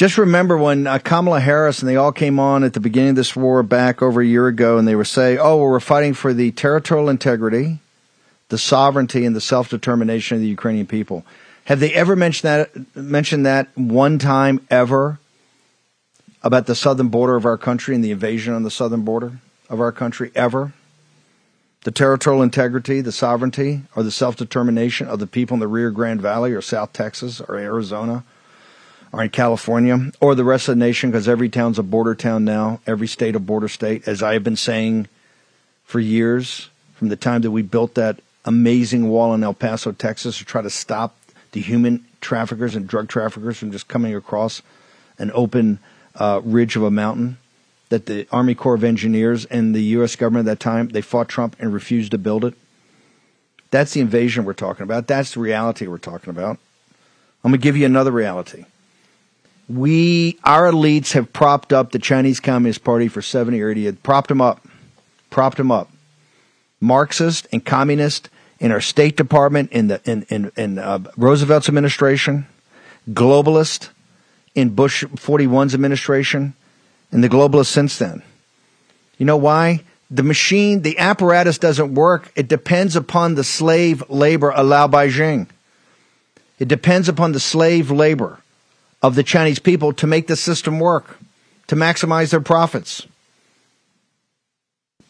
Just remember when uh, Kamala Harris and they all came on at the beginning of this war back over a year ago, and they were saying, "Oh, well, we're fighting for the territorial integrity, the sovereignty, and the self determination of the Ukrainian people." Have they ever mentioned that? Mentioned that one time ever about the southern border of our country and the invasion on the southern border of our country ever? The territorial integrity, the sovereignty, or the self determination of the people in the Rio Grande Valley, or South Texas, or Arizona or in California or the rest of the nation because every town's a border town now, every state a border state, as I have been saying for years from the time that we built that amazing wall in El Paso, Texas to try to stop the human traffickers and drug traffickers from just coming across an open uh, ridge of a mountain that the Army Corps of Engineers and the U.S. government at that time, they fought Trump and refused to build it. That's the invasion we're talking about. That's the reality we're talking about. I'm going to give you another reality we our elites have propped up the Chinese Communist Party for 70 or 80 years, propped them up, propped them up. Marxist and communist in our State Department, in the in in, in uh, Roosevelt's administration, globalist in Bush 41's administration, and the globalist since then. You know why? The machine, the apparatus doesn't work. It depends upon the slave labor allowed by Xing. It depends upon the slave labor of the Chinese people to make the system work, to maximize their profits.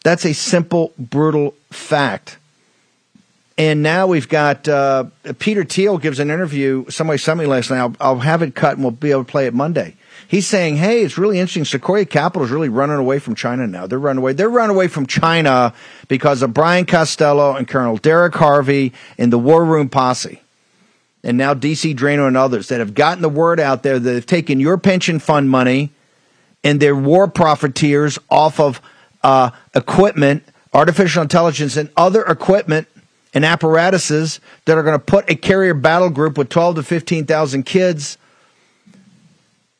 That's a simple, brutal fact. And now we've got uh, Peter Thiel gives an interview. Somebody sent me last night. I'll, I'll, have it cut and we'll be able to play it Monday. He's saying, "Hey, it's really interesting. Sequoia Capital is really running away from China now. They're running away. They're running away from China because of Brian Costello and Colonel Derek Harvey and the War Room Posse." And now DC Draino and others that have gotten the word out there that have taken your pension fund money and their war profiteers off of uh, equipment, artificial intelligence, and other equipment and apparatuses that are going to put a carrier battle group with 12 to 15,000 kids,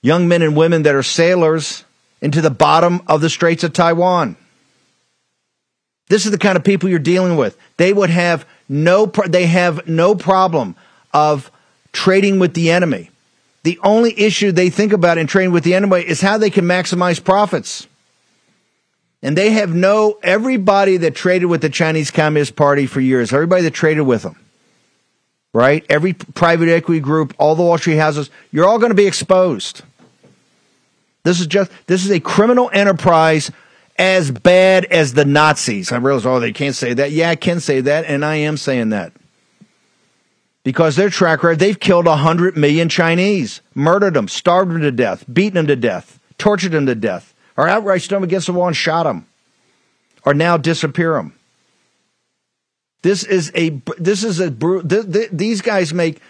young men and women that are sailors, into the bottom of the Straits of Taiwan. This is the kind of people you're dealing with. They would have no, they have no problem of trading with the enemy. The only issue they think about in trading with the enemy is how they can maximize profits. And they have no, everybody that traded with the Chinese Communist Party for years, everybody that traded with them, right? Every private equity group, all the Wall Street houses, you're all going to be exposed. This is just, this is a criminal enterprise as bad as the Nazis. I realize, oh, they can't say that. Yeah, I can say that, and I am saying that because their track record, they've killed 100 million Chinese, murdered them, starved them to death, beaten them to death, tortured them to death, or outright stood them against the wall and shot them, or now disappear them. This is a, this is a, these guys make,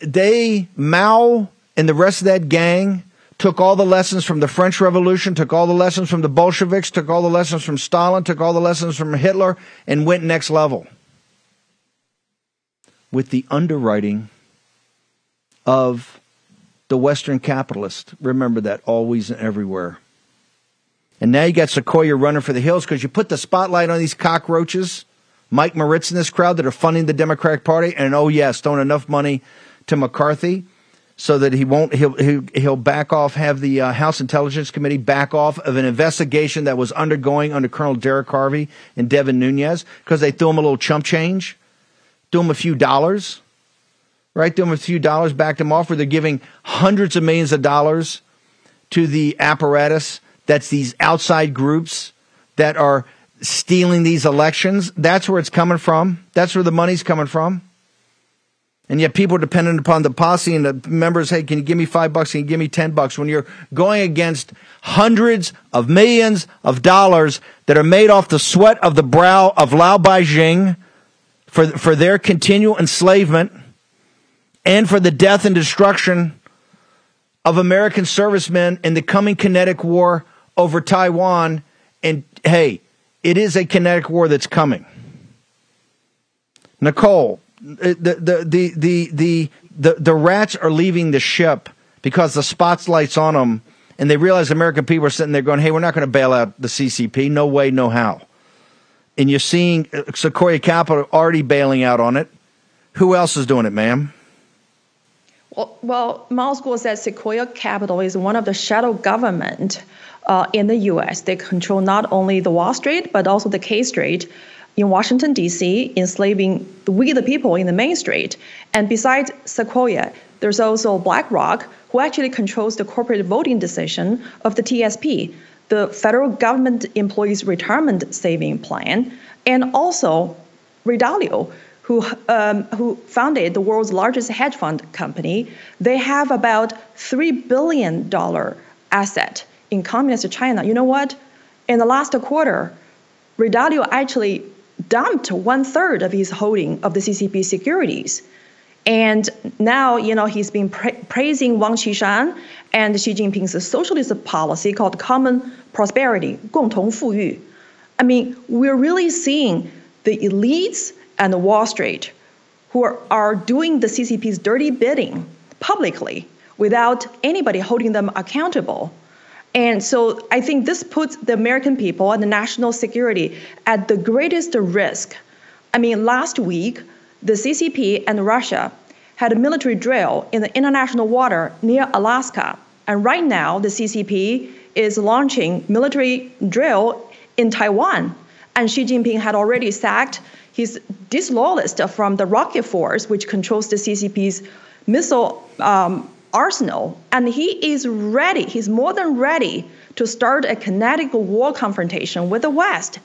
they, Mao and the rest of that gang took all the lessons from the French Revolution, took all the lessons from the Bolsheviks, took all the lessons from Stalin, took all the lessons from Hitler, and went next level with the underwriting of the Western capitalist. Remember that always and everywhere. And now you got Sequoia running for the hills because you put the spotlight on these cockroaches, Mike Moritz and this crowd that are funding the Democratic Party, and oh yes, throwing enough money to McCarthy so that he won't he'll he'll, back off have the uh, House Intelligence Committee back off of an investigation that was undergoing under Colonel Derek Harvey and Devin Nunes because they threw him a little chump change do them a few dollars, right? Do them a few dollars, back them off, where they're giving hundreds of millions of dollars to the apparatus that's these outside groups that are stealing these elections. That's where it's coming from. That's where the money's coming from. And yet people are dependent upon the posse and the members, hey, can you give me five bucks? Can you give me 10 bucks? When you're going against hundreds of millions of dollars that are made off the sweat of the brow of Laobaixing for, for their continual enslavement and for the death and destruction of American servicemen in the coming kinetic war over Taiwan. And hey, it is a kinetic war that's coming. Nicole, the, the, the, the, the, the, the rats are leaving the ship because the spotlight's on them and they realize American people are sitting there going, hey, we're not going to bail out the CCP. No way, no how. And you're seeing uh, Sequoia Capital already bailing out on it. Who else is doing it, ma'am? Well, well Guo says Sequoia Capital is one of the shadow government uh, in the U.S. They control not only the Wall Street but also the K Street in Washington D.C., enslaving we the people in the Main Street. And besides Sequoia, there's also BlackRock, who actually controls the corporate voting decision of the TSP, the federal government employees retirement saving plan, and also Ray Dalio, who, um, who founded the world's largest hedge fund company. They have about $3 billion asset in communist China. You know what? In the last quarter, Ray Dalio actually dumped one third of his holding of the CCP securities. And now, you know, he's been pra- praising Wang Qishan and Xi Jinping's socialist policy called common prosperity, 共同富裕. I mean, we're really seeing the elites and the Wall Street who are, are doing the CCP's dirty bidding publicly without anybody holding them accountable. And so I think this puts the American people and the national security at the greatest risk. I mean, last week, the CCP and Russia had a military drill in the international water near Alaska. And right now, the CCP is launching military drill in Taiwan. And Xi Jinping had already sacked his disloyalist from the Rocket Force, which controls the CCP's missile um, arsenal, and he is ready, he's more than ready to start a kinetic war confrontation with the West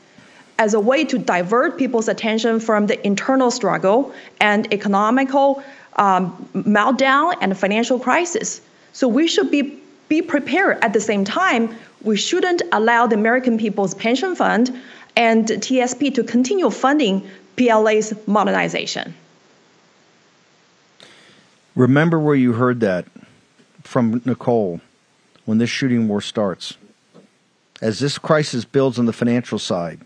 as a way to divert people's attention from the internal struggle and economical um, meltdown and financial crisis. So we should be, be prepared at the same time. We shouldn't allow the American People's Pension Fund and TSP to continue funding PLA's modernization. Remember where you heard that from Nicole when this shooting war starts. As this crisis builds on the financial side,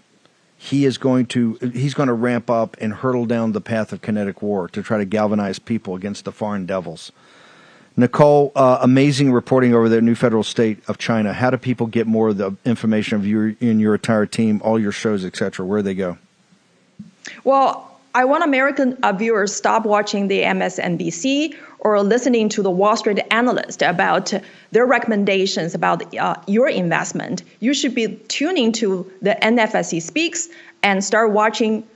he is going to he's going to ramp up and hurtle down the path of kinetic war to try to galvanize people against the foreign devils. Nicole, uh, amazing reporting over the new federal state of China. How do people get more of the information of you and your entire team, all your shows, etc.? Where do they go? Well, I want American uh, viewers stop watching the MSNBC or listening to the Wall Street analyst about their recommendations about uh, your investment. You should be tuning to the NFSC Speaks and start watching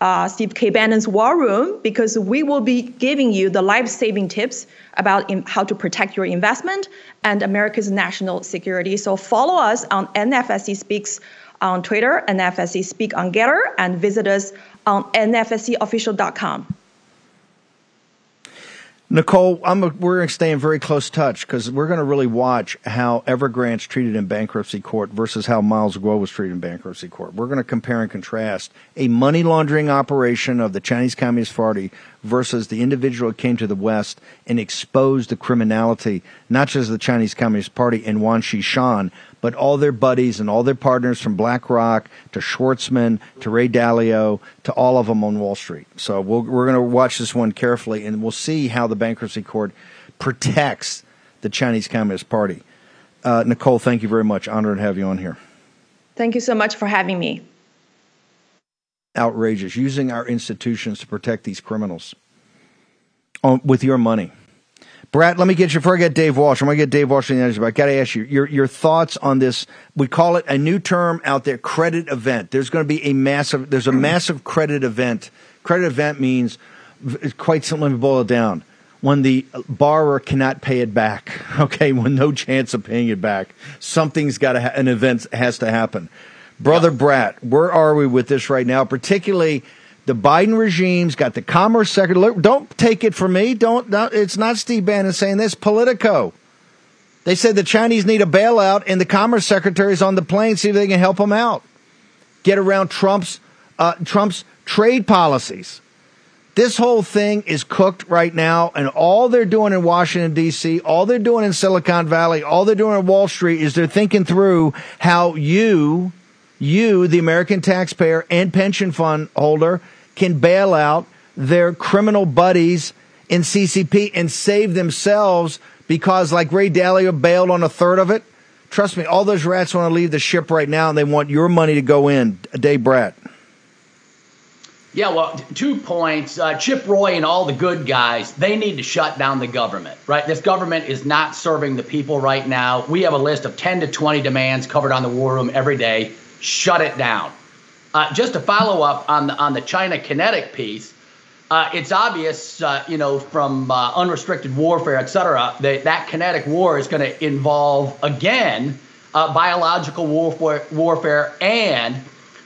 uh, Steve K. Bannon's War Room because we will be giving you the life-saving tips about in, how to protect your investment and America's national security. So follow us on NFSC Speaks on Twitter, NFSC Speak on Gettr, and visit us on nfscofficial.com. Nicole, a, we're going to stay in very close touch because we're going to really watch how Evergrande's treated in bankruptcy court versus how Miles Guo was treated in bankruptcy court. We're going to compare and contrast a money laundering operation of the Chinese Communist Party versus the individual who came to the West and exposed the criminality, not just the Chinese Communist Party and Wang Qishan, but all their buddies and all their partners from BlackRock to Schwarzman to Ray Dalio to all of them on Wall Street. So we we are going to watch this one carefully and we'll see how the bankruptcy court protects the Chinese Communist Party. Uh, Nicole, thank you very much. Honored to have you on here. Thank you so much for having me. Outrageous. Using our institutions to protect these criminals on, with your money. Brat, let me get you before I get Dave Walsh. I'm going to get Dave Walsh in the but I got to ask you your your thoughts on this. We call it a new term out there, credit event. There's going to be a massive. There's a mm. massive credit event. Credit event means quite simply boil it down when the borrower cannot pay it back. Okay, when no chance of paying it back, something's got to ha- an event has to happen. Brother Brat, where are we with this right now? Particularly the Biden regime's got the Commerce Secretary. Don't take it from me. Don't. it's not Steve Bannon saying this. Politico. They said the Chinese need a bailout, and the Commerce Secretary's on the plane. See if they can help them out. Get around Trump's uh, Trump's trade policies. This whole thing is cooked right now, and all they're doing in Washington, D.C., all they're doing in Silicon Valley, all they're doing in Wall Street is they're thinking through how you, you, the American taxpayer and pension fund holder, can bail out their criminal buddies in CCP and save themselves because, like Ray Dalio bailed on a third of it. Trust me, all those rats want to leave the ship right now and they want your money to go in. Dave Brat. Yeah, well, two points. Uh, Chip Roy and all the good guys, they need to shut down the government, right? This government is not serving the people right now. We have a list of 10 to 20 demands covered on the War Room every day. Shut it down. Uh, just to follow up on the, on the China kinetic piece, uh, it's obvious, uh, you know, from uh, unrestricted warfare, et cetera, that that kinetic war is going to involve, again, uh, biological warfare, warfare and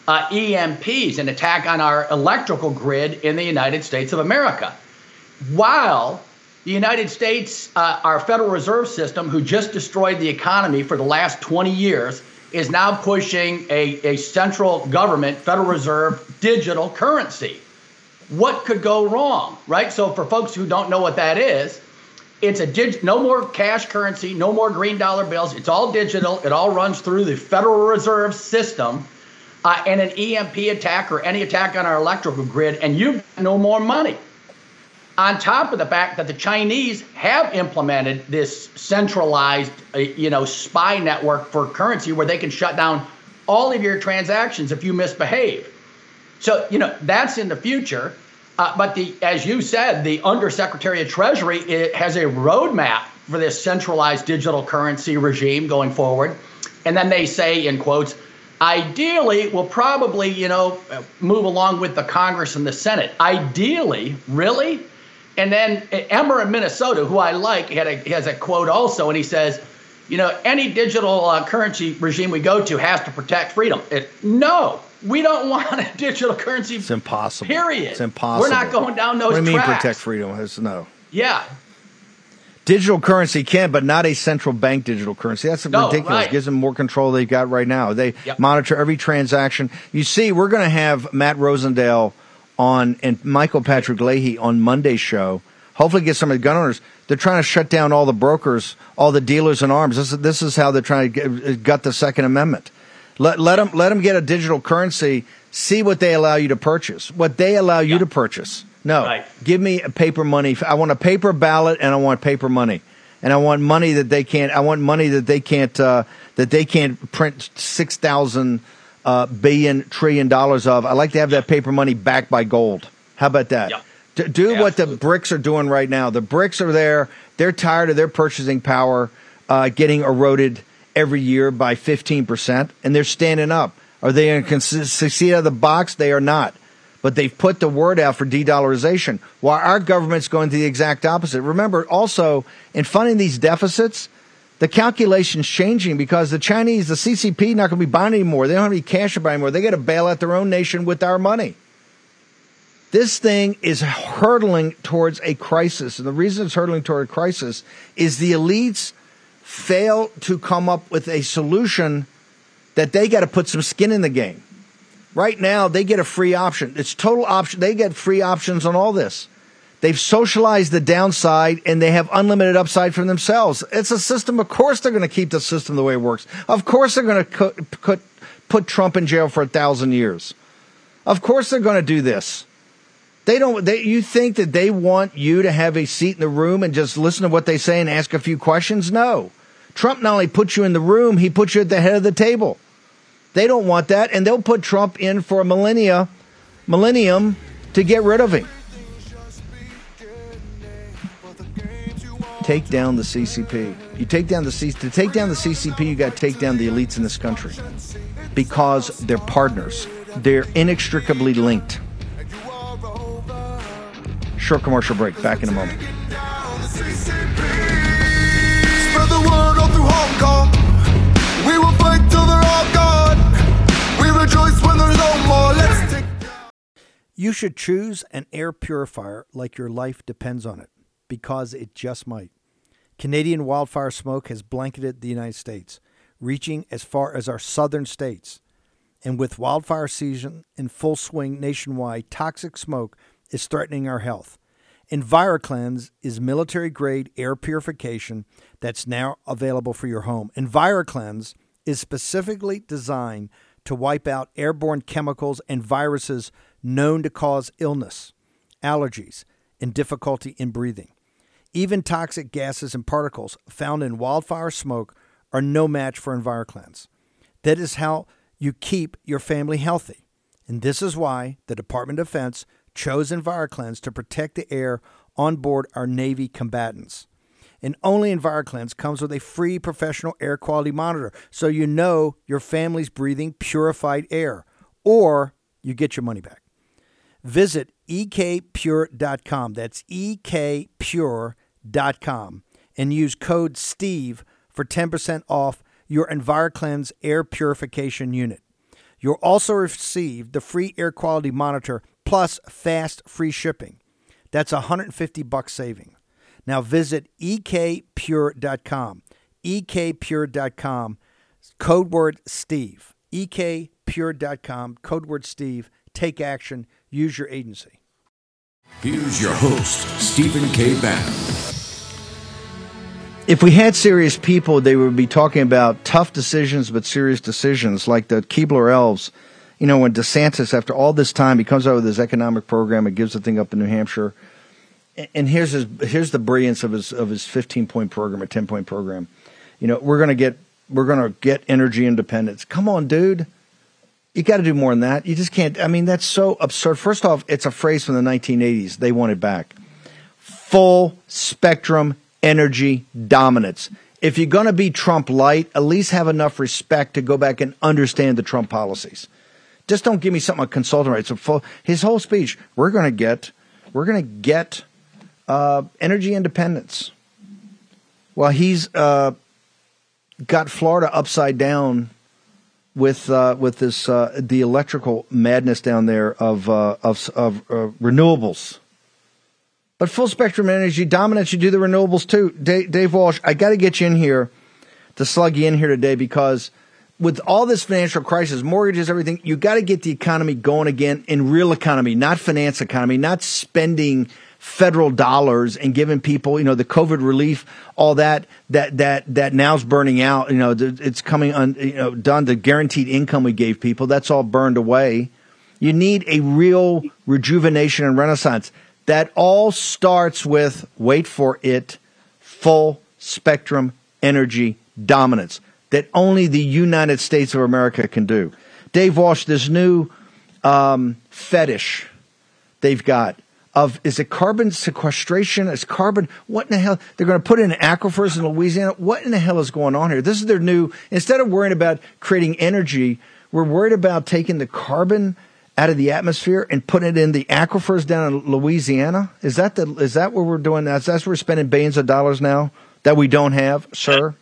uh, EMPs, an attack on our electrical grid in the United States of America. While the United States, our Federal Reserve System, who just destroyed the economy for the last 20 years, is now pushing a, a central government, Federal Reserve digital currency. What could go wrong, right? So, for folks who don't know what that is, it's a dig- no more cash currency, no more green dollar bills. It's all digital. It all runs through the Federal Reserve System uh, and an EMP attack or any attack on our electrical grid, and you've no more money. On top of the fact that the Chinese have implemented this centralized, uh, you know, spy network for currency where they can shut down all of your transactions if you misbehave. So, you know, that's in the future. Uh, but the, as you said, the Undersecretary of Treasury has a roadmap for this centralized digital currency regime going forward. And then they say, in quotes, Ideally, we'll probably, you know, move along with the Congress and the Senate. Ideally, really? And then Emmer in Minnesota, who I like, had a, has a quote also, and he says, you know, any digital uh, currency regime we go to has to protect freedom. It, no, we don't want a digital currency. It's impossible. Period. It's impossible. We're not going down those. What do you mean protect freedom? It's no. Yeah, Digital currency can, but not a central bank digital currency. That's No, ridiculous. right. Gives them more control they've got right now. They Yep. monitor every transaction. You see, we're going to have Matt Rosendale on and Michael Patrick Leahy on Monday's show. Hopefully, get some of the gun owners. They're trying to shut down all the brokers, all the dealers in arms. This is, this is how they're trying to get, gut the Second Amendment. Let let them let them get a digital currency. See what they allow you to purchase. What they allow you Yeah. to purchase. No, Right. give me a paper money. I want a paper ballot and I want paper money. And I want money that they can't. I want money that they can't. Uh, that they can't print six thousand uh, billion trillion dollars of. I like to have that paper money backed by gold. How about that? D- do what the BRICS are doing right now. The BRICS are there. They're tired of their purchasing power uh, getting eroded every year by fifteen percent, and they're standing up. Are they going to succeed out of the box? They are not. But they've put the word out for de-dollarization, while our government's going to the exact opposite. Remember, also in funding these deficits, the calculation's changing because the Chinese, the CCP, not going to be buying anymore. They don't have any cash to buy anymore. They got to bail out their own nation with our money. This thing is hurtling towards a crisis, and the reason it's hurtling toward a crisis is the elites fail to come up with a solution that they got to put some skin in the game. Right now, they get a free option. It's total option. They get free options on all this. They've socialized the downside and they have unlimited upside for themselves. It's a system. Of course, they're going to keep the system the way it works. Of course, they're going to put, Trump in jail for a thousand years. Of course, they're going to do this. They don't. They, you think that they want you to have a seat in the room and just listen to what they say and ask a few questions? No. Trump not only put you in the room, he put you at the head of the table. They don't want that, and they'll put Trump in for a millennia, millennium to get rid of him. take down the CCP. You take down the C- to take down the CCP, you got to take down the elites in this country because they're partners. They're inextricably linked. Short commercial break. Back in a moment. You should choose an air purifier like your life depends on it, because it just might. Canadian wildfire smoke has blanketed the United States, reaching as far as our southern states. And with wildfire season in full swing nationwide, toxic smoke is threatening our health. EnviroCleanse is military grade air purification that's now available for your home. EnviroCleanse is specifically designed to wipe out airborne chemicals and viruses known to cause illness, allergies, and difficulty in breathing. Even toxic gases and particles found in wildfire smoke are no match for EnviroCleanse. That is how you keep your family healthy. And this is why the Department of Defense chose EnviroCleanse to protect the air on board our Navy combatants. And only EnviroCleanse comes with a free professional air quality monitor so you know your family's breathing purified air or you get your money back. Visit ekpure.com. That's ekpure.com and use code STEVE for 10% off your EnviroCleanse air purification unit. You'll also receive the free air quality monitor plus fast free shipping. That's 150 bucks saving. Now visit ekpure.com. ekpure.com code word Steve. ekpure.com code word Steve. Take action. Use your agency. Here's your host, Stephen K. Bannon. If we had serious people, they would be talking about tough decisions, but serious decisions, like the Keebler Elves. You know, when DeSantis, after all this time, he comes out with his economic program and gives the thing up in New Hampshire. And here's his here's the brilliance of his of his 15 point program, a 10 point program. You know, we're gonna get we're gonna get energy independence. Come on, dude. You got to do more than that. You just can't. I mean, that's so absurd. First off, it's a phrase from the 1980s. They want it back. Full spectrum energy dominance. If you're going to be Trump light, at least have enough respect to go back and understand the Trump policies. Just don't give me something a consultant writes. full, his whole speech, we're going to get, we're going to get uh, energy independence. Well, he's uh, got Florida upside down with uh, with this uh, the electrical madness down there of uh, of, of uh, renewables. But full spectrum energy dominance, you do the renewables too. Dave, Dave Walsh, I got to get you in here to slug you in here today because with all this financial crisis, mortgages, everything, you got to get the economy going again in real economy, not finance economy, not spending federal dollars and giving people, you know, the COVID relief, all that, that, that, that now's burning out. You know, it's coming on, you know, done. The guaranteed income we gave people, that's all burned away. You need a real rejuvenation and renaissance. That all starts with, wait for it, full spectrum energy dominance that only the United States of America can do. Dave Walsh, this new um, fetish they've got of is it carbon sequestration? Is carbon what in the hell? They're going to put in aquifers in Louisiana. What in the hell is going on here? This is their new. Instead of worrying about creating energy, we're worried about taking the carbon out of the atmosphere and putting it in the aquifers down in Louisiana? Is that the is that what we're doing? That's that's we're spending billions of dollars now that we don't have, sir.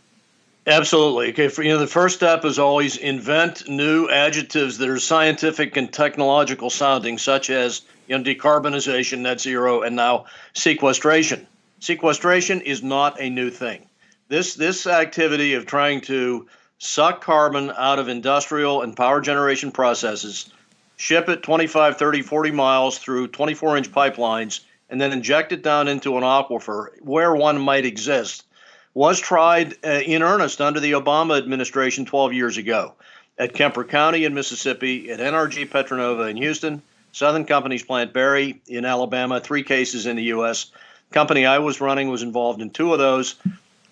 Absolutely. Okay. For you know, the first step is always invent new adjectives that are scientific and technological sounding, such as know decarbonization, net zero, and now sequestration. Sequestration is not a new thing. This this activity of trying to suck carbon out of industrial and power generation processes ship it 25, 30, 40 miles through 24 inch pipelines, and then inject it down into an aquifer where one might exist, was tried uh, in earnest under the Obama administration 12 years ago at Kemper County in Mississippi, at NRG Petra Nova in Houston, Southern Company's Plant Barry in Alabama, three cases in the U.S. Company I was running was involved in two of those.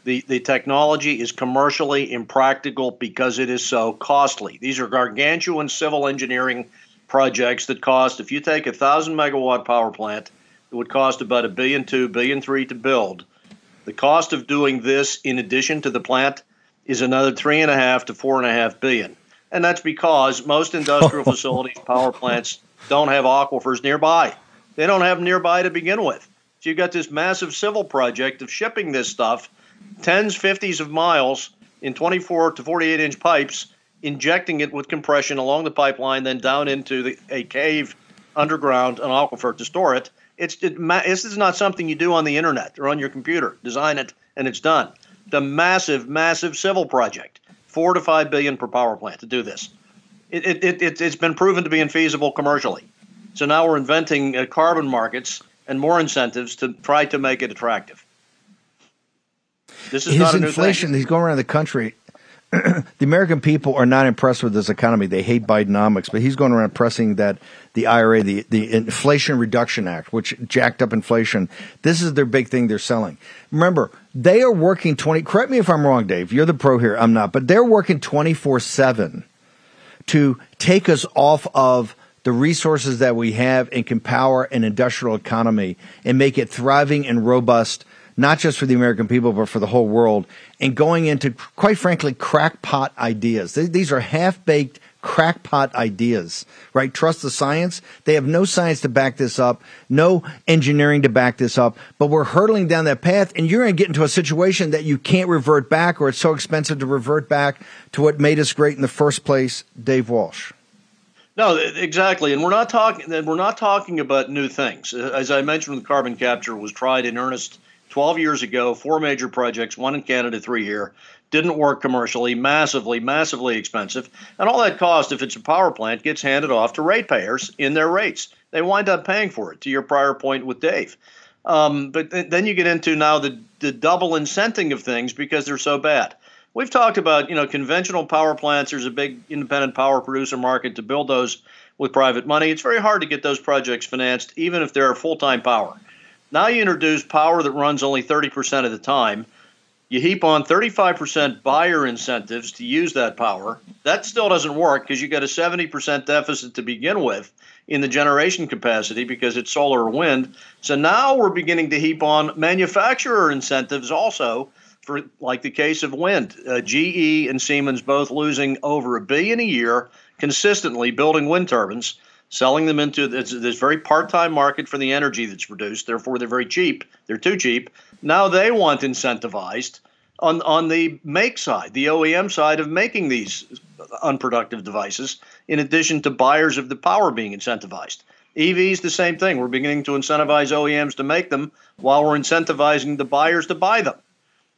The, the technology is commercially impractical because it is so costly. These are gargantuan civil engineering projects that cost, if you take a thousand megawatt power plant, it would cost about a billion two, billion three to build. The cost of doing this, in addition to the plant, is another three and a half to four and a half billion. And that's because most industrial facilities, power plants, don't have aquifers nearby. They don't have nearby to begin with. So you've got this massive civil project of shipping this stuff, tens, fifties of miles in 24 to 48 inch pipes injecting it with compression along the pipeline, then down into the, a cave underground an aquifer to store it. It's it, this is not something you do on the internet or on your computer. Design it and it's done. The massive, massive civil project, four to five billion per power plant to do this. It, it, it, it's been proven to be infeasible commercially. So now we're inventing uh, carbon markets and more incentives to try to make it attractive. This is His inflation. He's going around the country. the American people are not impressed with this economy. They hate Bidenomics, but he's going around pressing that the IRA, the, the Inflation Reduction Act, which jacked up inflation. This is their big thing they're selling. Remember, they are working 20, correct me if I'm wrong, Dave. You're the pro here. I'm not, but they're working 24 7 to take us off of the resources that we have and can power an industrial economy and make it thriving and robust, not just for the American people, but for the whole world. And going into, quite frankly, crackpot ideas. These are half baked crackpot ideas, right? Trust the science. They have no science to back this up, no engineering to back this up, but we're hurtling down that path and you're going to get into a situation that you can't revert back or it's so expensive to revert back to what made us great in the first place, Dave Walsh. No, exactly, and we're not talking. We're not talking about new things. As I mentioned, the carbon capture was tried in earnest 12 years ago. Four major projects, one in Canada, three here didn't work commercially, massively, massively expensive. And all that cost, if it's a power plant, gets handed off to ratepayers in their rates. They wind up paying for it, to your prior point with Dave. Um, but th- then you get into now the, the double incenting of things because they're so bad. We've talked about, you know, conventional power plants. There's a big independent power producer market to build those with private money. It's very hard to get those projects financed, even if they're full time power. Now you introduce power that runs only 30% of the time you heap on 35% buyer incentives to use that power. That still doesn't work because you got a 70% deficit to begin with in the generation capacity because it's solar or wind. So now we're beginning to heap on manufacturer incentives also for like the case of wind. Uh, GE and Siemens both losing over a billion a year consistently building wind turbines, selling them into this, this very part-time market for the energy that's produced. Therefore, they're very cheap. They're too cheap. Now they want incentivized on on the make side, the OEM side of making these unproductive devices, in addition to buyers of the power being incentivized. EVs, the same thing. We're beginning to incentivize OEMs to make them while we're incentivizing the buyers to buy them.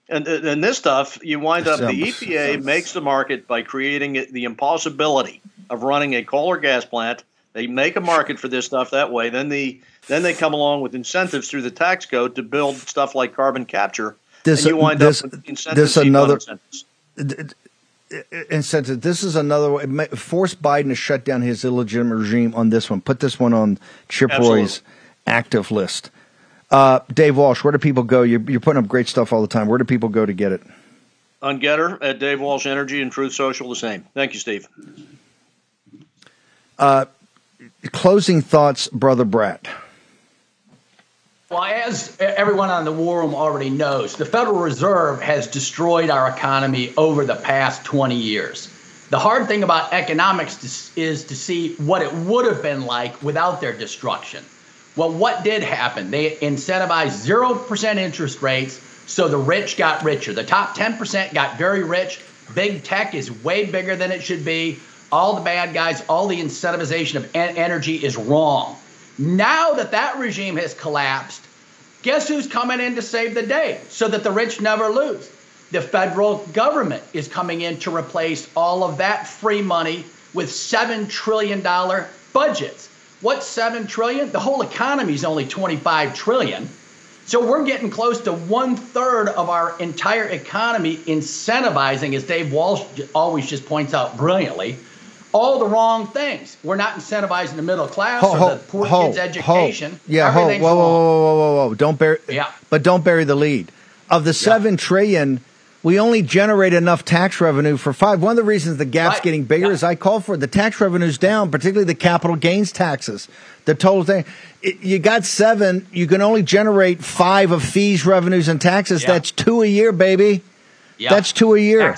And, and this stuff, you wind up, the EPA makes the market by creating the impossibility of running a coal or gas plant. They make a market for this stuff that way. Then the then they come along with incentives through the tax code to build stuff like carbon capture. This, and you wind this, up with incentives. This another incentive. This is another way. Force Biden to shut down his illegitimate regime on this one. Put this one on Chip Absolutely. Roy's active list. Uh, Dave Walsh, where do people go? You're, you're, putting up great stuff all the time. Where do people go to get it? On Gettr at Dave Walsh Energy and Truth Social, the same. Thank you, Steve. Uh, closing thoughts, Brother Brat. Well, as everyone on the War Room already knows, the Federal Reserve has destroyed our economy over the past 20 years. The hard thing about economics is to see what it would have been like without their destruction. Well, what did happen? They incentivized 0% interest rates, so the rich got richer. The top 10% got very rich. Big tech is way bigger than it should be. All the bad guys, all the incentivization of energy is wrong. Now that that regime has collapsed, guess who's coming in to save the day so that the rich never lose? The federal government is coming in to replace all of that free money with $7 trillion budgets. What's 7 trillion? The whole economy is only 25 trillion. So we're getting close to one third of our entire economy incentivizing, as Dave Walsh always just points out brilliantly, all the wrong things. We're not incentivizing the middle class ho, or the poor ho, kids' education. Ho. Yeah, ho, whoa, whoa, whoa, whoa, whoa, whoa! Don't bury. Yeah. But don't bury the lead. Of the seven yeah. trillion, we only generate enough tax revenue for five. One of the reasons the gap's right. getting bigger yeah. is I call for. The tax revenue's down, particularly the capital gains taxes. The total thing. It, you got seven. You can only generate five of fees, revenues, and taxes. Yeah. That's two a year, baby. Yeah. That's two a year.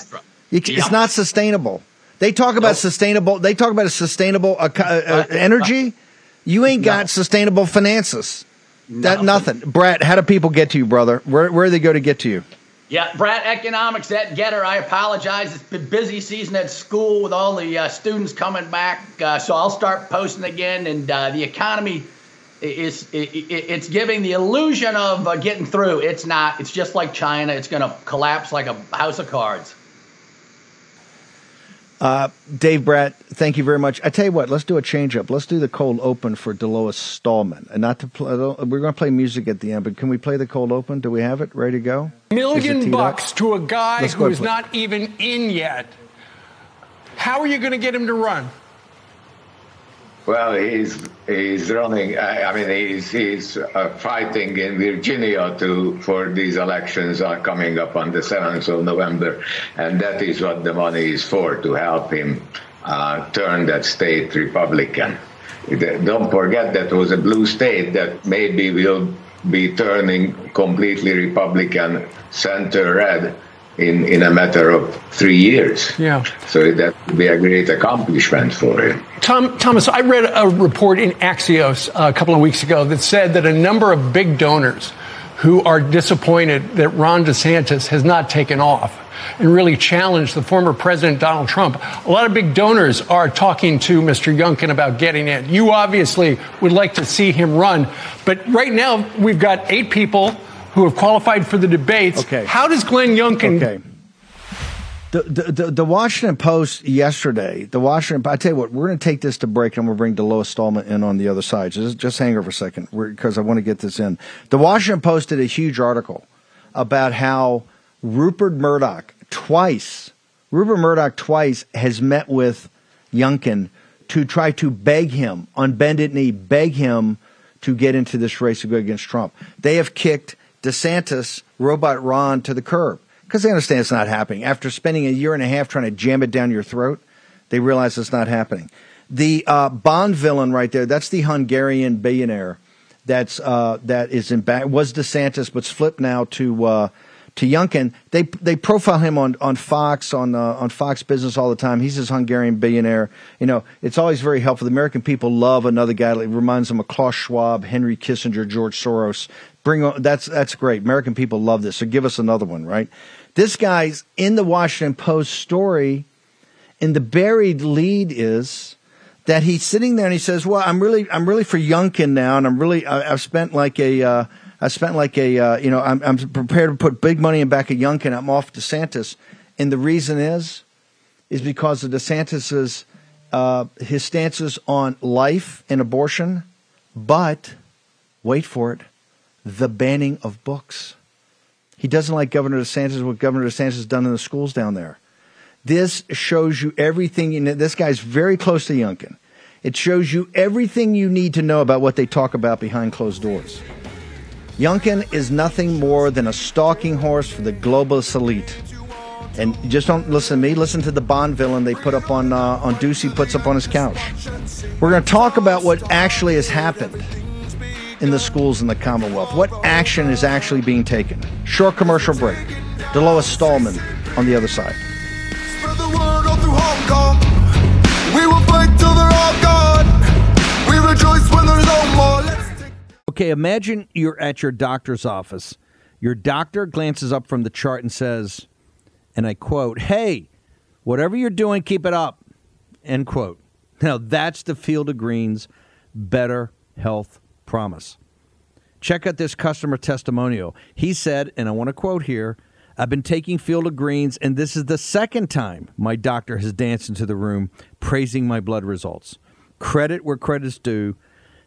It's not sustainable. They talk about nope. sustainable. They talk about a sustainable uh, uh, energy. You ain't got no. sustainable finances. That nothing. Brat, how do people get to you, brother? Where where do they go to get to you? Yeah, Brat, economics, that Gettr. I apologize. It's been busy season at school with all the uh, students coming back. Uh, so I'll start posting again. And uh, the economy is it, it's giving the illusion of uh, getting through. It's not. It's just like China. It's going to collapse like a house of cards. Uh, Dave Brat, thank you very much. I tell you what, let's do a change up. Let's do the cold open for Delois Stallman, and not to play. We're going to play music at the end, but can we play the cold open? Do we have it ready to go? Million bucks up? to a guy who's not even in yet. How are you going to get him to run? Well, he's he's running. I, mean, he's he's uh, fighting in Virginia to for these elections are coming up on the seventh of November, and that is what the money is for to help him uh, turn that state Republican. Don't forget that was a blue state that maybe will be turning completely Republican center red in, in a matter of three years. Yeah. So that would be a great accomplishment for him. Tom, Thomas, I read a report in Axios a couple of weeks ago that said that a number of big donors who are disappointed that Ron DeSantis has not taken off and really challenged the former president Donald Trump. A lot of big donors are talking to Mr. Youngkin about getting in. You obviously would like to see him run, but right now we've got eight people who have qualified for the debates. Okay. How does Glenn Youngkin? Okay. The, the, the, Washington Post yesterday, the Washington, I tell you what, we're going to take this to break and we'll bring Delois Stallman in on the other side. Just, just hang over a second because I want to get this in. The Washington Post did a huge article about how Rupert Murdoch twice, Rupert Murdoch twice has met with Youngkin to try to beg him on bended knee, beg him to get into this race to go against Trump. They have kicked DeSantis, Robot Ron, to the curb because they understand it's not happening. After spending a year and a half trying to jam it down your throat, they realize it's not happening. The uh, Bond villain right there, that's the Hungarian billionaire that's uh, that is in back was DeSantis, but's flipped now to uh, to Youngkin. They they profile him on on Fox on uh, on Fox Business all the time. He's this Hungarian billionaire. You know, it's always very helpful. The American people love another guy that reminds them of Klaus Schwab, Henry Kissinger, George Soros. Bring on, that's that's great. American people love this. So give us another one, right? This guy's in the Washington Post story, and the buried lead is that he's sitting there and he says, "Well, I'm really I'm really for Youngkin now, and I'm really I, have spent like a uh, I spent like a uh, you know I'm, I'm prepared to put big money in back of Youngkin. I'm off DeSantis, and the reason is is because of DeSantis's uh, his stances on life and abortion, but wait for it, the banning of books. He doesn't like Governor DeSantis, what Governor DeSantis has done in the schools down there. This shows you everything. You know, this guy's very close to Youngkin. It shows you everything you need to know about what they talk about behind closed doors. Youngkin is nothing more than a stalking horse for the globalist elite. And just don't listen to me. Listen to the Bond villain they put up on uh, on Ducey puts up on his couch. We're going to talk about what actually has happened in the schools in the Commonwealth? What action is actually being taken? Short commercial break. Delois Stallman on the other side. Okay, imagine you're at your doctor's office. Your doctor glances up from the chart and says, and I quote, Hey, whatever you're doing, keep it up. End quote. Now, that's the Field of Greens Better Health promise. Check out this customer testimonial. He said, and I want to quote here I've been taking Field of Greens, and this is the second time my doctor has danced into the room praising my blood results. Credit where credit's due.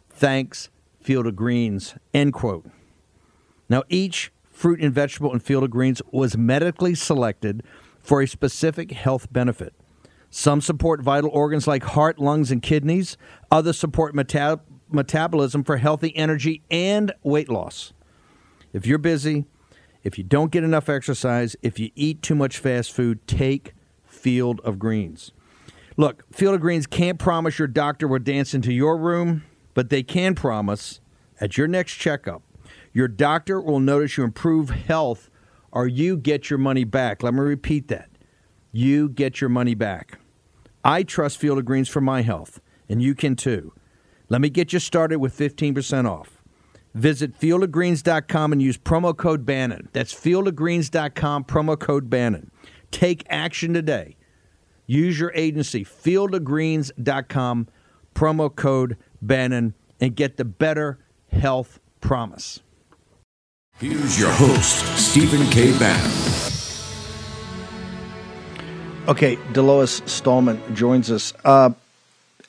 Thanks, Field of Greens. End quote. Now, each fruit and vegetable in Field of Greens was medically selected for a specific health benefit. Some support vital organs like heart, lungs, and kidneys. Others support metab- metabolism for healthy energy and weight loss. If you're busy, if you don't get enough exercise, if you eat too much fast food, take Field of Greens. Look, Field of Greens can't promise your doctor will dance into your room, but they can promise at your next checkup, your doctor will notice you improve health or you get your money back. Let me repeat that. You get your money back. I trust Field of Greens for my health, and you can too. Let me get you started with 15% off. Visit fieldofgreens.com and use promo code Bannon. That's fieldofgreens.com, promo code Bannon. Take action today. Use your agency, fieldofgreens.com, promo code Bannon, and get the better health promise. Here's your host, Stephen K. Bannon. Okay, Delois Stallman joins us. Uh,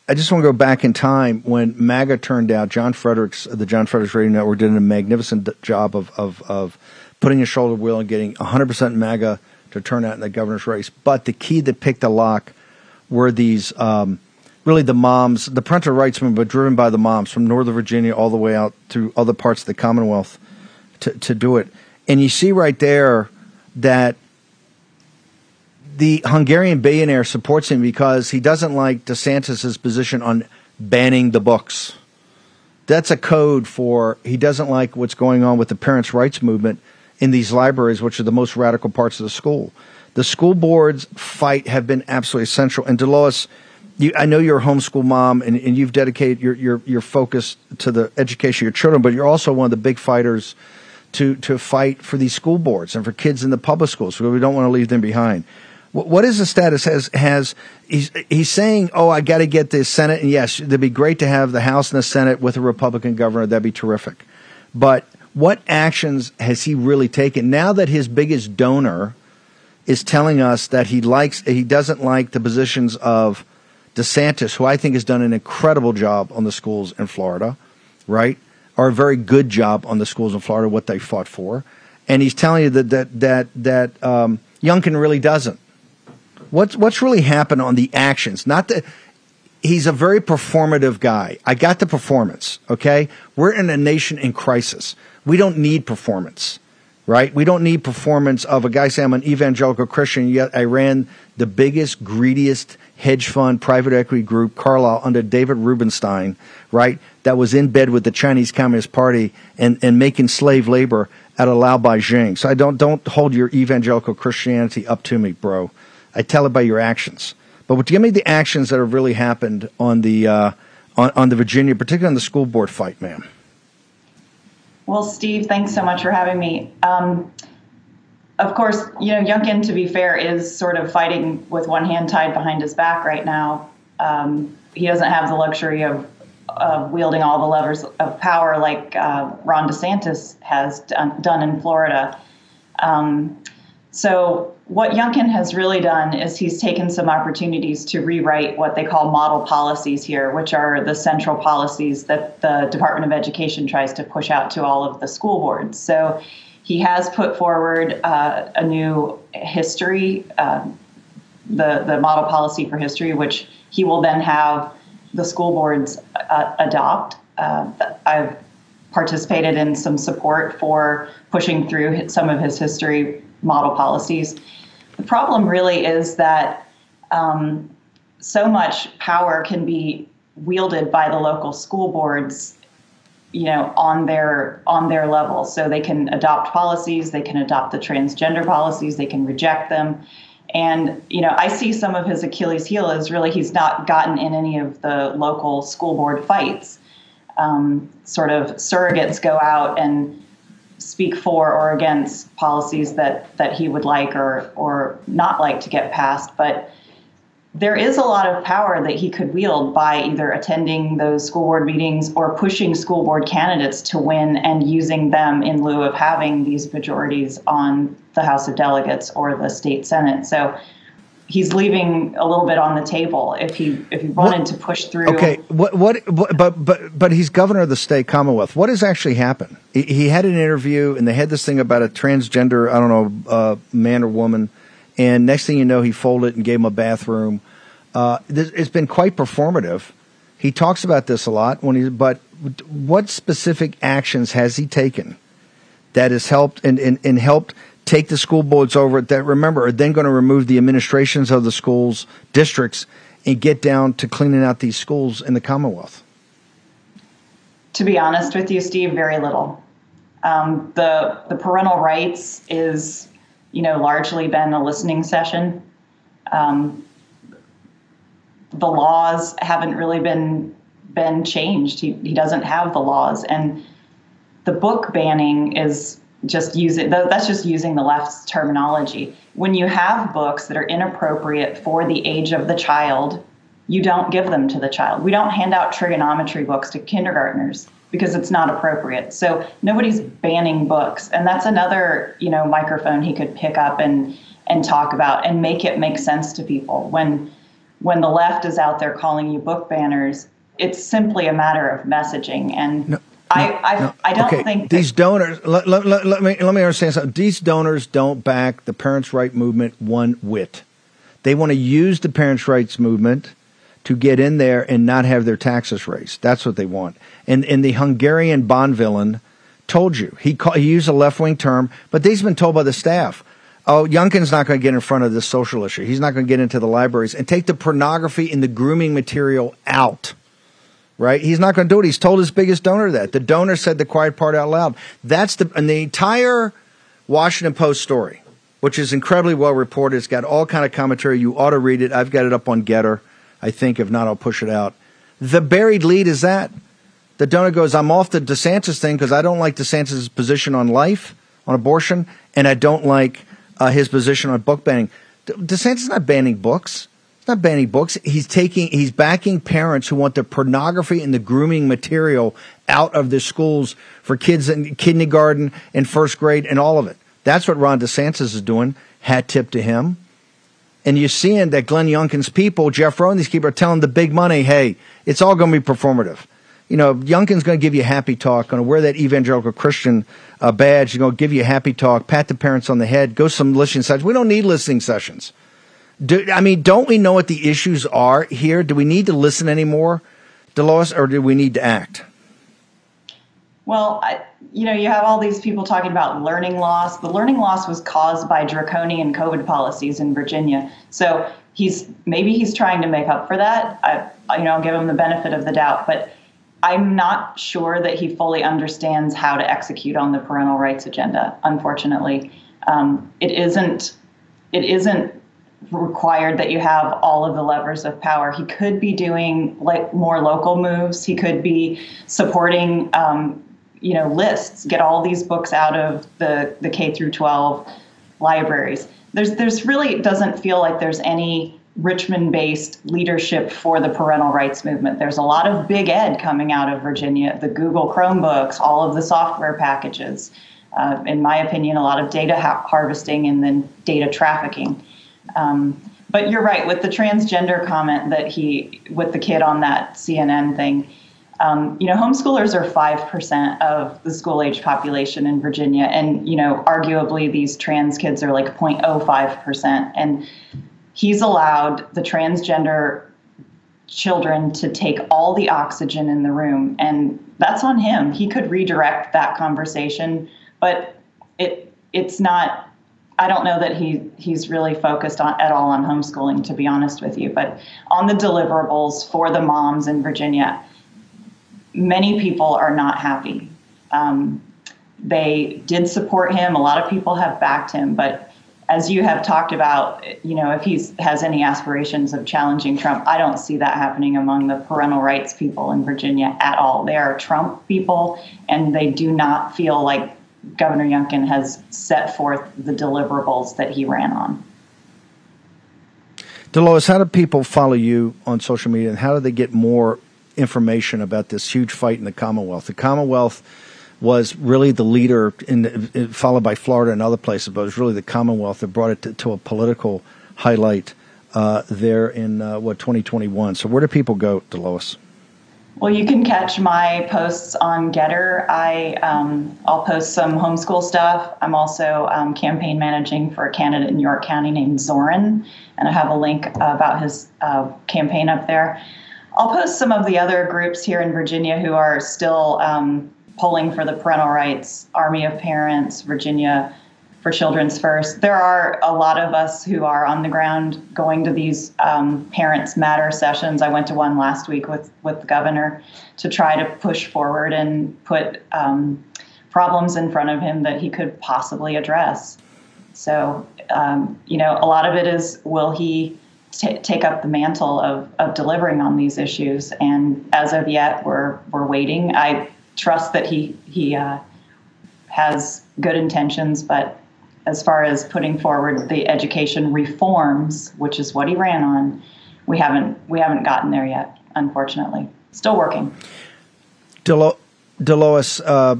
I just want to go back in time when MAGA turned out. John Fredericks, the John Fredericks Radio Network, did a magnificent job of, of, of putting a shoulder wheel and getting 100% MAGA to turn out in the governor's race. But the key that picked the lock were these um, really the moms, the parental rights movement, but driven by the moms from Northern Virginia all the way out through other parts of the Commonwealth to, to do it. And you see right there that the Hungarian billionaire supports him because he doesn't like DeSantis's position on banning the books. That's a code for he doesn't like what's going on with the parents' rights movement in these libraries, which are the most radical parts of the school. The school boards fight have been absolutely essential. And Delois, you, I know you're a homeschool mom and, and you've dedicated your, your, your focus to the education of your children, but you're also one of the big fighters to, to fight for these school boards and for kids in the public schools because we don't want to leave them behind. What, is the status? Has has he's he's saying, "Oh, I got to get the Senate," and yes, it'd be great to have the House and the Senate with a Republican governor. That'd be terrific. But what actions has he really taken now that his biggest donor is telling us that he likes he doesn't like the positions of DeSantis, who I think has done an incredible job on the schools in Florida, right? Or a very good job on the schools in Florida, what they fought for, and he's telling you that that that that um, Youngkin really doesn't. What's what's really happened on the actions? Not that he's a very performative guy. I got the performance. Okay, we're in a nation in crisis. We don't need performance, right? We don't need performance of a guy saying I'm an evangelical Christian. Yet I ran the biggest, greediest hedge fund private equity group, Carlyle, under David Rubenstein, right? That was in bed with the Chinese Communist Party and, and making slave labor at a Laobaixing. So I don't don't hold your evangelical Christianity up to me, bro. I tell it by your actions. But what, give me the actions that have really happened on the uh, on, on the Virginia, particularly on the school board fight, ma'am. Well, Steve, thanks so much for having me. Um, of course, you know, Youngkin, to be fair, is sort of fighting with one hand tied behind his back right now. Um, he doesn't have the luxury of, of wielding all the levers of power like uh, Ron DeSantis has done, done in Florida. Um, so what Youngkin has really done is he's taken some opportunities to rewrite what they call model policies here, which are the central policies that the Department of Education tries to push out to all of the school boards. So he has put forward uh, a new history, uh, the, the model policy for history, which he will then have the school boards uh, adopt. Uh, I've participated in some support for pushing through some of his history model policies. The problem really is that um, so much power can be wielded by the local school boards you know on their on their level. So they can adopt policies they can adopt the transgender policies they can reject them. And you know i see some of his achilles heel is really he's not gotten in any of the local school board fights. Um, sort of surrogates go out and speak for or against policies that that he would like or or not like to get passed but there is a lot of power that he could wield by either attending those school board meetings or pushing school board candidates to win and using them in lieu of having these majorities on the House of Delegates or the state Senate. So he's leaving a little bit on the table if he if he wanted what, to push through. Okay, what, what, what but but but he's governor of the state Commonwealth. What has actually happened? He, he, had an interview and they had this thing about a transgender I don't know uh, man or woman, and next thing you know he folded and gave him a bathroom. Uh, this, it's been quite performative. He talks about this a lot when he. But what specific actions has he taken that has helped and, and, and helped take the school boards over that remember are then going to remove the administrations of the schools districts and get down to cleaning out these schools in the commonwealth. To be honest with you steve very little. Um, the the parental rights is you know largely been a listening session. Um, the laws haven't really been been changed. He, he doesn't have the laws. And the book banning is just using that's just using the left's terminology. When you have books that are inappropriate for the age of the child, you don't give them to the child. We don't hand out trigonometry books to kindergartners because it's not appropriate. So nobody's banning books, and that's another you know microphone he could pick up and and talk about and make it make sense to people. When when the left is out there calling you book banners, it's simply a matter of messaging and. No. I, I, no. I don't okay. think these donors. Let, let, let, let, me let me understand something. These donors don't back the parents' right movement one whit. They want to use the parents' rights movement to get in there and not have their taxes raised. That's what they want. And and the Hungarian bond villain told you he call, he used a left wing term, but they've been told by the staff. Oh, Youngkin's not going to get in front of this social issue. He's not going to get into the libraries and take the pornography and the grooming material out right? He's not going to do it. He's told his biggest donor that. The donor said the quiet part out loud. That's the and the entire Washington Post story, which is incredibly well reported. It's got all kind of commentary. You ought to read it. I've got it up on Gettr. I think if not, I'll push it out. The buried lead is that the donor goes, "I'm off the DeSantis thing because I don't like DeSantis' position on life, on abortion, and I don't like uh, his position on book banning." DeSantis is not banning books not banning books. He's taking, he's backing parents who want the pornography and the grooming material out of the schools for kids in kindergarten and first grade and all of it. That's what Ron DeSantis is doing. Hat tip to him. And you're seeing that Glenn Youngkin's people, Jeff Roe, these people are telling the big money, hey, it's all going to be performative. You know, Youngkin's going to give you happy talk, going to wear that evangelical Christian uh, badge, going to give you happy talk, pat the parents on the head, go some listening sessions. We don't need listening sessions. Do, I mean, don't we know what the issues are here? Do we need to listen anymore, Delois, or do we need to act? Well, I, you know, you have all these people talking about learning loss. The learning loss was caused by draconian COVID policies in Virginia. So he's maybe he's trying to make up for that. I, you know, I'll give him the benefit of the doubt, but I'm not sure that he fully understands how to execute on the parental rights agenda. Unfortunately, um, it isn't. It isn't required that you have all of the levers of power. He could be doing like more local moves. He could be supporting, um, you know, lists. Get all these books out of the the K through 12 libraries. There's there's really doesn't feel like there's any Richmond-based leadership for the parental rights movement. There's a lot of big ed coming out of Virginia. The Google Chromebooks, all of the software packages. Uh, in my opinion, a lot of data ha- harvesting and then data trafficking. Um, but you're right with the transgender comment that he with the kid on that CNN thing. Um, you know, homeschoolers are five percent of the school age population in Virginia, and you know, arguably these trans kids are like 0.05 percent. And he's allowed the transgender children to take all the oxygen in the room, and that's on him. He could redirect that conversation, but it it's not I don't know that he he's really focused on at all on homeschooling, to be honest with you. But on the deliverables for the moms in Virginia, many people are not happy. Um, they did support him. A lot of people have backed him, but as you have talked about, you know, if he has any aspirations of challenging Trump, I don't see that happening among the parental rights people in Virginia at all. They are Trump people, and they do not feel like Governor Youngkin has set forth the deliverables that he ran on. Delois, how do people follow you on social media and how do they get more information about this huge fight in the Commonwealth? The Commonwealth was really the leader, in, followed by Florida and other places, but it was really the Commonwealth that brought it to, to a political highlight uh, there in uh, what 2021. So, where do people go, Delois? Well, you can catch my posts on Gettr. I um, I'll post some homeschool stuff. I'm also um, campaign managing for a candidate in York County named Zoran, and I have a link about his uh, campaign up there. I'll post some of the other groups here in Virginia who are still um, polling for the parental rights: Army of Parents, Virginia for Children's First. There are a lot of us who are on the ground going to these um, Parents Matter sessions. I went to one last week with, with the governor to try to push forward and put um, problems in front of him that he could possibly address. So, um, you know, a lot of it is will he t- take up the mantle of, of delivering on these issues? And as of yet, we're, we're waiting. I trust that he, he, uh, has good intentions, but as far as putting forward the education reforms, which is what he ran on, we haven't we haven't gotten there yet, unfortunately. Still working. Delo- Delois, uh,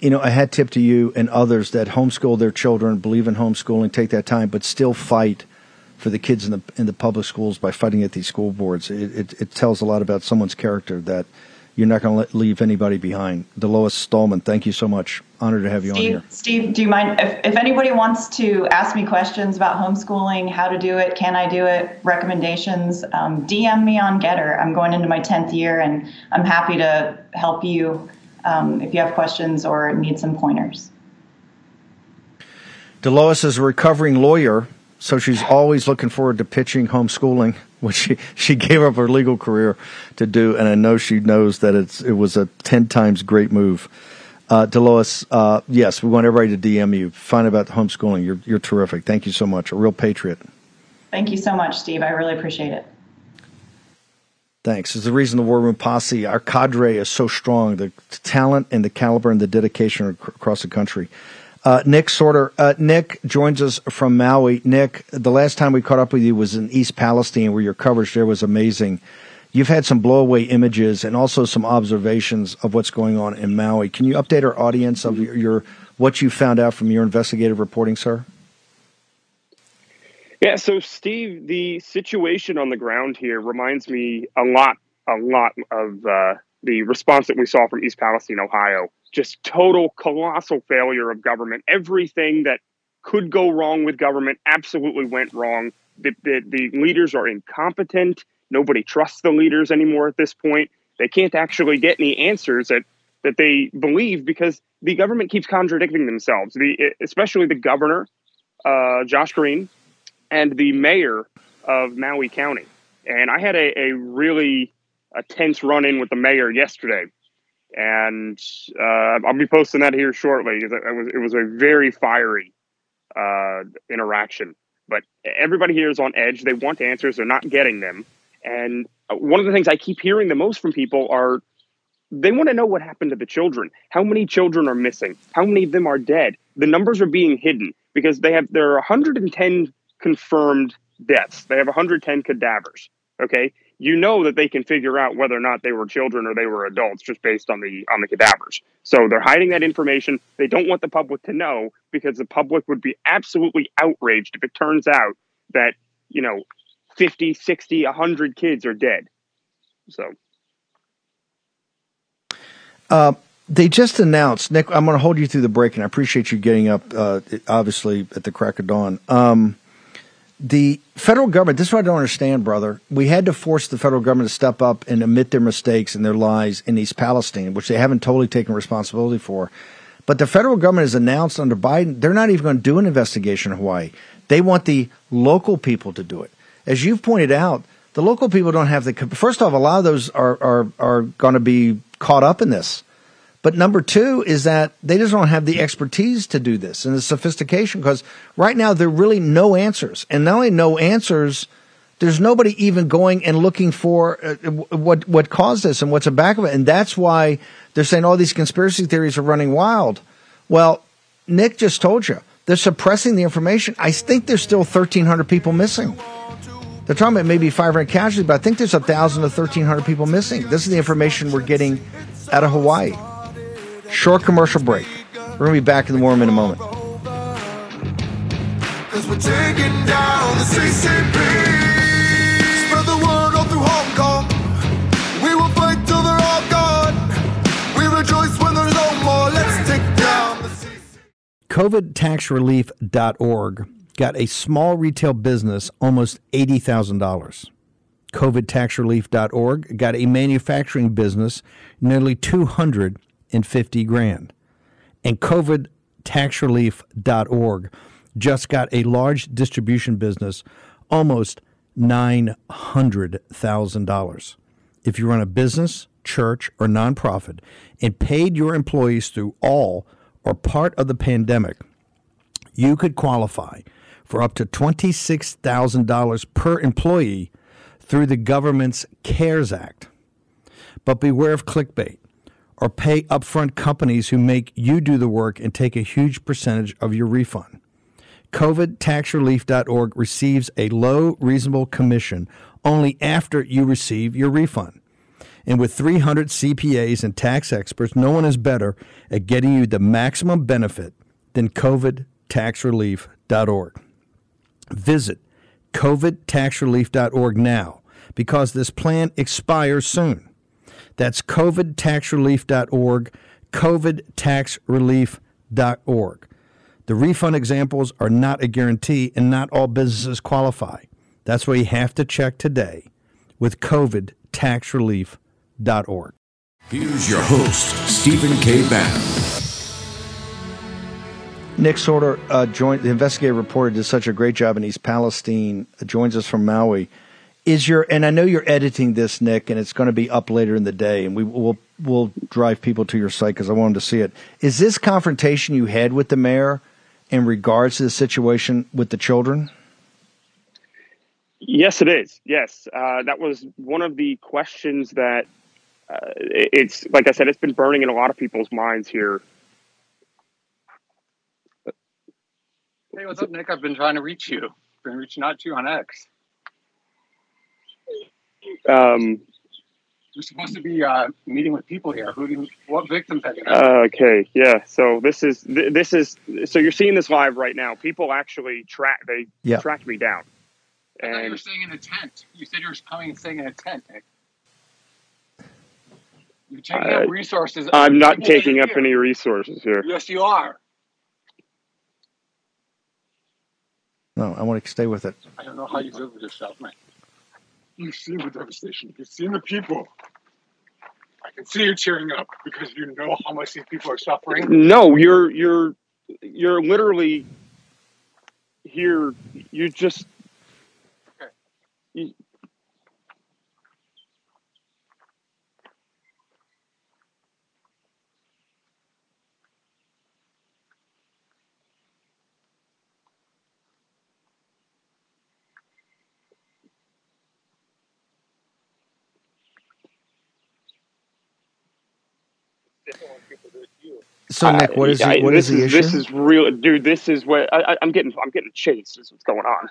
you know, a hat tip to you and others that homeschool their children, believe in homeschooling, take that time, but still fight for the kids in the in the public schools by fighting at these school boards. It, it, it tells a lot about someone's character that you're not going to leave anybody behind. Delois Stallman, thank you so much. Honored to have you Steve, on here. Steve, do you mind if, if anybody wants to ask me questions about homeschooling, how to do it, can I do it, recommendations, um, DM me on Gettr. I'm going into my 10th year and I'm happy to help you um, if you have questions or need some pointers. Delois is a recovering lawyer, so she's always looking forward to pitching homeschooling, which she, she gave up her legal career to do, and I know she knows that it's it was a ten times great move. Uh, Delois, uh, yes, we want everybody to DM you. Find about homeschooling. You're you're terrific. Thank you so much. A real patriot. Thank you so much, Steve. I really appreciate it. Thanks. It's the reason the War Room Posse, our cadre is so strong. The talent and the caliber and the dedication across the country. Uh, Nick Sortor. Uh, Nick joins us from Maui. Nick, the last time we caught up with you was in East Palestine, where your coverage there was amazing. You've had some blowaway images and also some observations of what's going on in Maui. Can you update our audience of your, your what you found out from your investigative reporting, sir? Yeah, so Steve, the situation on the ground here reminds me a lot, a lot of uh, the response that we saw from East Palestine, Ohio. Just total colossal failure of government. Everything that could go wrong with government absolutely went wrong. The, the, the leaders are incompetent. Nobody trusts the leaders anymore at this point. They can't actually get any answers that, that they believe because the government keeps contradicting themselves. The, especially the governor, uh, Josh Green, and the mayor of Maui County. And I had a, a really a tense run in with the mayor yesterday. And uh, I'll be posting that here shortly because it was, it was a very fiery uh, interaction. But everybody here is on edge. They want answers, they're not getting them. And one of the things I keep hearing the most from people are they want to know what happened to the children. How many children are missing? How many of them are dead? The numbers are being hidden because they have there are 110 confirmed deaths. They have 110 cadavers. Okay, you know that they can figure out whether or not they were children or they were adults just based on the on the cadavers. So they're hiding that information. They don't want the public to know because the public would be absolutely outraged if it turns out that you know 50, 60, 100 kids are dead. So. Uh, they just announced, Nick. I'm going to hold you through the break, and I appreciate you getting up, uh, obviously at the crack of dawn. Um, the federal government, this is what I don't understand, brother. We had to force the federal government to step up and admit their mistakes and their lies in East Palestine, which they haven't totally taken responsibility for. But the federal government has announced under Biden, they're not even going to do an investigation in Hawaii. They want the local people to do it. As you've pointed out, the local people don't have the, first off, a lot of those are, are, are going to be caught up in this. But number two is that they just don't have the expertise to do this and the sophistication because right now there are really no answers. And not only no answers, there's nobody even going and looking for uh, what what caused this and what's the back of it. And that's why they're saying all these conspiracy theories are running wild. Well, Nick just told you they're suppressing the information. I think there's still 1,300 people missing. They're talking about maybe 500 casualties, but I think there's 1,000 to 1,300 people missing. This is the information we're getting out of Hawaii. Short commercial break. We're going to be back in the War Room in a moment. Cause we're taking down the CCP. Spread the word all through Hong Kong. We will fight till they're all gone. We rejoice when there's no more. Let's take down the CCP. COVIDtaxrelief.org got a small retail business almost $80,000. COVIDtaxrelief.org got a manufacturing business nearly 200 and 50 grand. And covidtaxrelief.org just got a large distribution business almost $900,000. If you run a business, church, or nonprofit and paid your employees through all or part of the pandemic, you could qualify for up to $26,000 per employee through the government's CARES Act. But beware of clickbait or pay upfront companies who make you do the work and take a huge percentage of your refund. COVIDTaxRelief.org receives a low, reasonable commission only after you receive your refund. And with 300 CPAs and tax experts, no one is better at getting you the maximum benefit than COVIDTaxRelief.org. Visit COVIDTaxRelief.org now because this plan expires soon. That's COVIDTaxRelief.org, COVIDTaxRelief.org. The refund examples are not a guarantee and not all businesses qualify. That's why you have to check today with COVIDTaxRelief.org. Here's your host, Stephen K. Bannon. Nick Sortor, uh, joined, the investigative reporter, did such a great job in East Palestine, uh, joins us from Maui. Is your and I know you're editing this, Nick, and it's going to be up later in the day, and we will we'll drive people to your site because I want them to see it. Is this confrontation you had with the mayor in regards to the situation with the children? Yes, it is. Yes, uh, that was one of the questions that uh, it's like I said, it's been burning in a lot of people's minds here. Hey, what's up, Nick? I've been trying to reach you. Been reaching out to you on X. Um, You're supposed to be uh, meeting with people here. Who? Do, what victims have you? met? Uh, okay, yeah. So this is th- this is so you're seeing this live right now. People actually track they Yeah. tracked me down, I thought you were and staying in a tent. You said you were coming and staying in a tent, Nick. You're taking I, up resources. I'm not people that taking up here. any resources here. Yes, you are. No, I want to stay with it. I don't know how you live with yourself, man. You've seen the devastation. You've seen the people. I can see you cheering up because you know how much these people are suffering. No, you're you're you're literally here. You just you, So, Nick, what is I- the, what this is the issue? This is real, dude. This is what I, I, I'm getting. I'm getting chased. Is what's going on.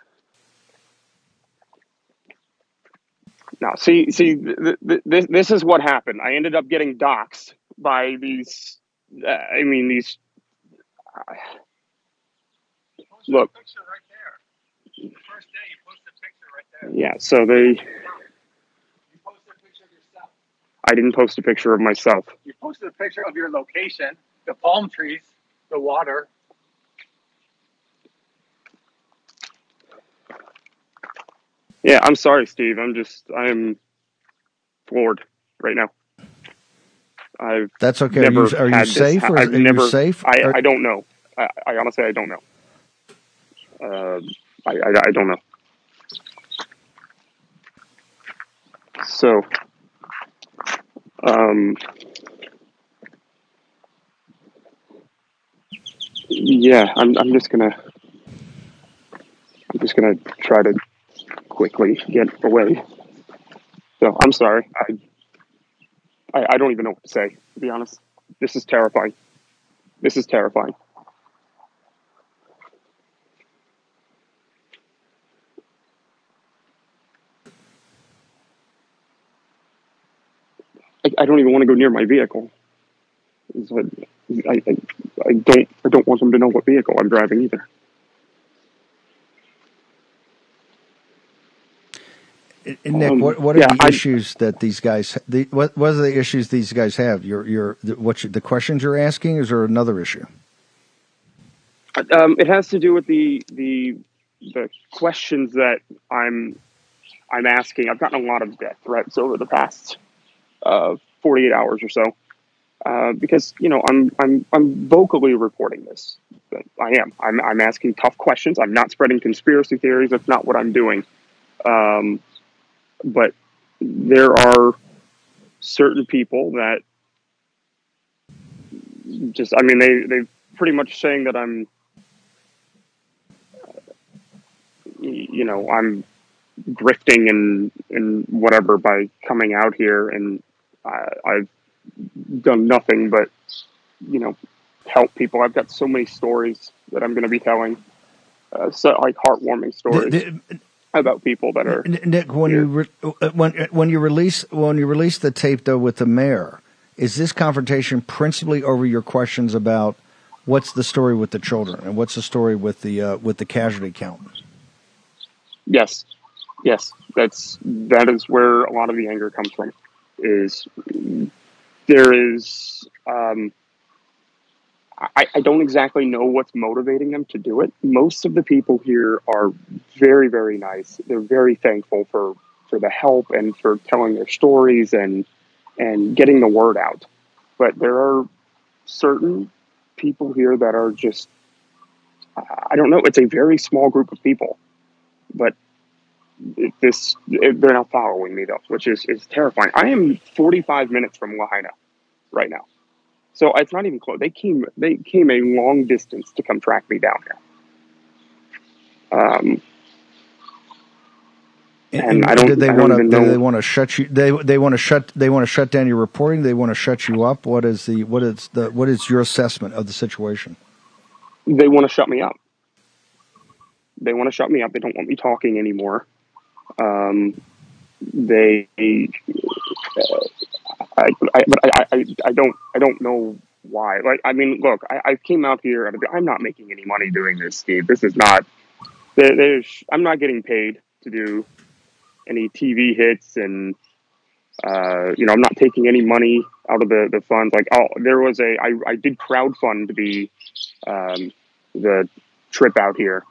Now, see, see, th- th- this this is what happened. I ended up getting doxxed by these. Uh, I mean, these. Uh, look. Yeah. So they. I didn't post a picture of myself. You posted a picture of your location, the palm trees, the water. Yeah, I'm sorry, Steve. I'm just I'm floored right now. I've That's okay. Are you- are you had this safe or I've are you never, safe? I, Or- I don't know. I, I honestly I don't know. Uh, I, I I don't know. So, um, yeah, I'm I'm just gonna I'm just gonna try to quickly get away. So I'm sorry. I, I I don't even know what to say. To be honest, this is terrifying. This is terrifying. I, don't even want to go near my vehicle. What- I, I, I don't I don't want them to know what vehicle I'm driving either. And Nick, Um, what what are yeah, the I- issues that these guys? The, what what are the issues these guys have? Your your the, what you, the questions you're asking? Is there another issue? Um, it has to do with the the the questions that I'm I'm asking. I've gotten a lot of death threats over the past uh, 48 hours or so uh, because you know I'm I'm I'm vocally reporting this. I am. I'm I'm asking tough questions. I'm not spreading conspiracy theories. That's not what I'm doing. Um, but there are certain people that just I mean they they pretty much saying that I'm you know I'm grifting and and whatever by coming out here and I, I've done nothing but, you know, help people. I've got so many stories that I'm going to be telling, uh, so like heartwarming stories about people that are. Nick, when you re- uh, when when you release when you release the tape though with the mayor, is this confrontation principally over your questions about what's the story with the children and what's the story with the uh, with the casualty count? Yes, yes, that's that is where a lot of the anger comes from. Is there is um, I, I don't exactly know what's motivating them to do it. Most of the people here are very very nice. They're very thankful for for the help and for telling their stories and and getting the word out. But there are certain people here that are just I don't know. It's a very small group of people, but this they're not following me though, which is is terrifying. I am 45 minutes from Lahaina right now, so it's not even close. They came they came a long distance to come track me down here. Um, and I don't. Did they want to? know- they want to shut you? They they want to shut. They want to shut down your reporting. They want to shut you up. What is the what is the what is your assessment of the situation? they want to shut me up. They want to shut me up. They don't want me talking anymore. Um, they, uh, I, I, but I, I, I don't, I don't know why. Like, I mean, look, I, I came out here. I'm not making any money doing this, Steve. This is not. There, there's, I'm not getting paid to do any TV hits, and uh, you know, I'm not taking any money out of the the funds. Like, oh, there was a, I, I did crowdfund the, um, the trip out here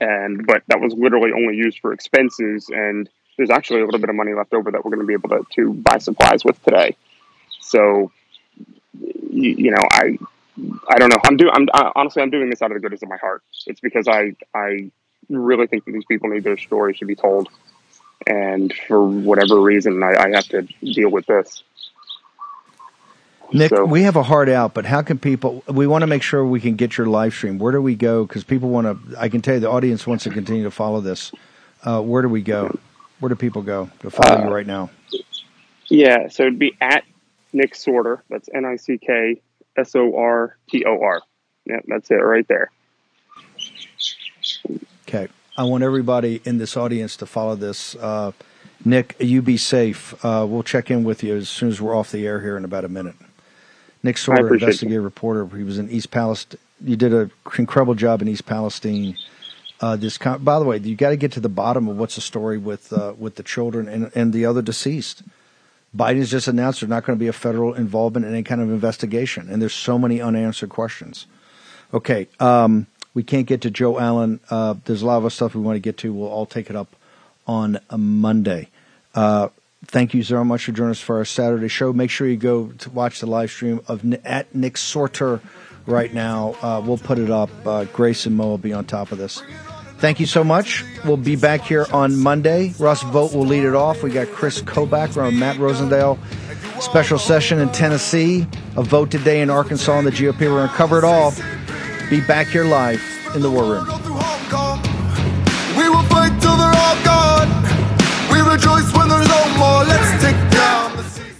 and but that was literally only used for expenses and there's actually a little bit of money left over that we're going to be able to, to buy supplies with today. So you, you know i i don't know. I'm doing i'm I, honestly i'm doing this out of the goodness of my heart. It's because i i really think that these people need their stories to be told. And for whatever reason i, I have to deal with this Nick, we have a hard out, but how can people? We want to make sure we can get your live stream. Where do we go? Because people want to. I can tell you, the audience wants to continue to follow this. Uh, where do we go? Where do people go to follow you right now? Yeah, so it'd be at Nick Sortor. That's N I C K S O R T O R. Yeah, that's it right there. Okay, I want everybody in this audience to follow this. Uh, Nick, you be safe. Uh, we'll check in with you as soon as we're off the air here in about a minute. Nick Sortor, appreciate investigative reporter. He was in East Palestine. You did an incredible job in East Palestine. Uh, this, con- by the way, you got to get to the bottom of what's the story with uh, with the children and, and the other deceased. Biden's just announced there's not going to be a federal involvement in any kind of investigation, and there's so many unanswered questions. Okay, um, we can't get to Joe Allen. Uh, there's a lot of stuff we want to get to. We'll all take it up on a Monday. Uh, thank you so much for joining us for our Saturday show. Make sure you go to watch the live stream of at Nick Sortor right now. Uh, we'll put it up. Uh, Grace and Mo will be on top of this. Thank you so much. We'll be back here on Monday. Russ Vought will lead it off. We got Chris Kobach from Matt Rosendale. Special session in Tennessee. A vote today in Arkansas on the GOP. We're going to cover it all. Be back here live in the War Room.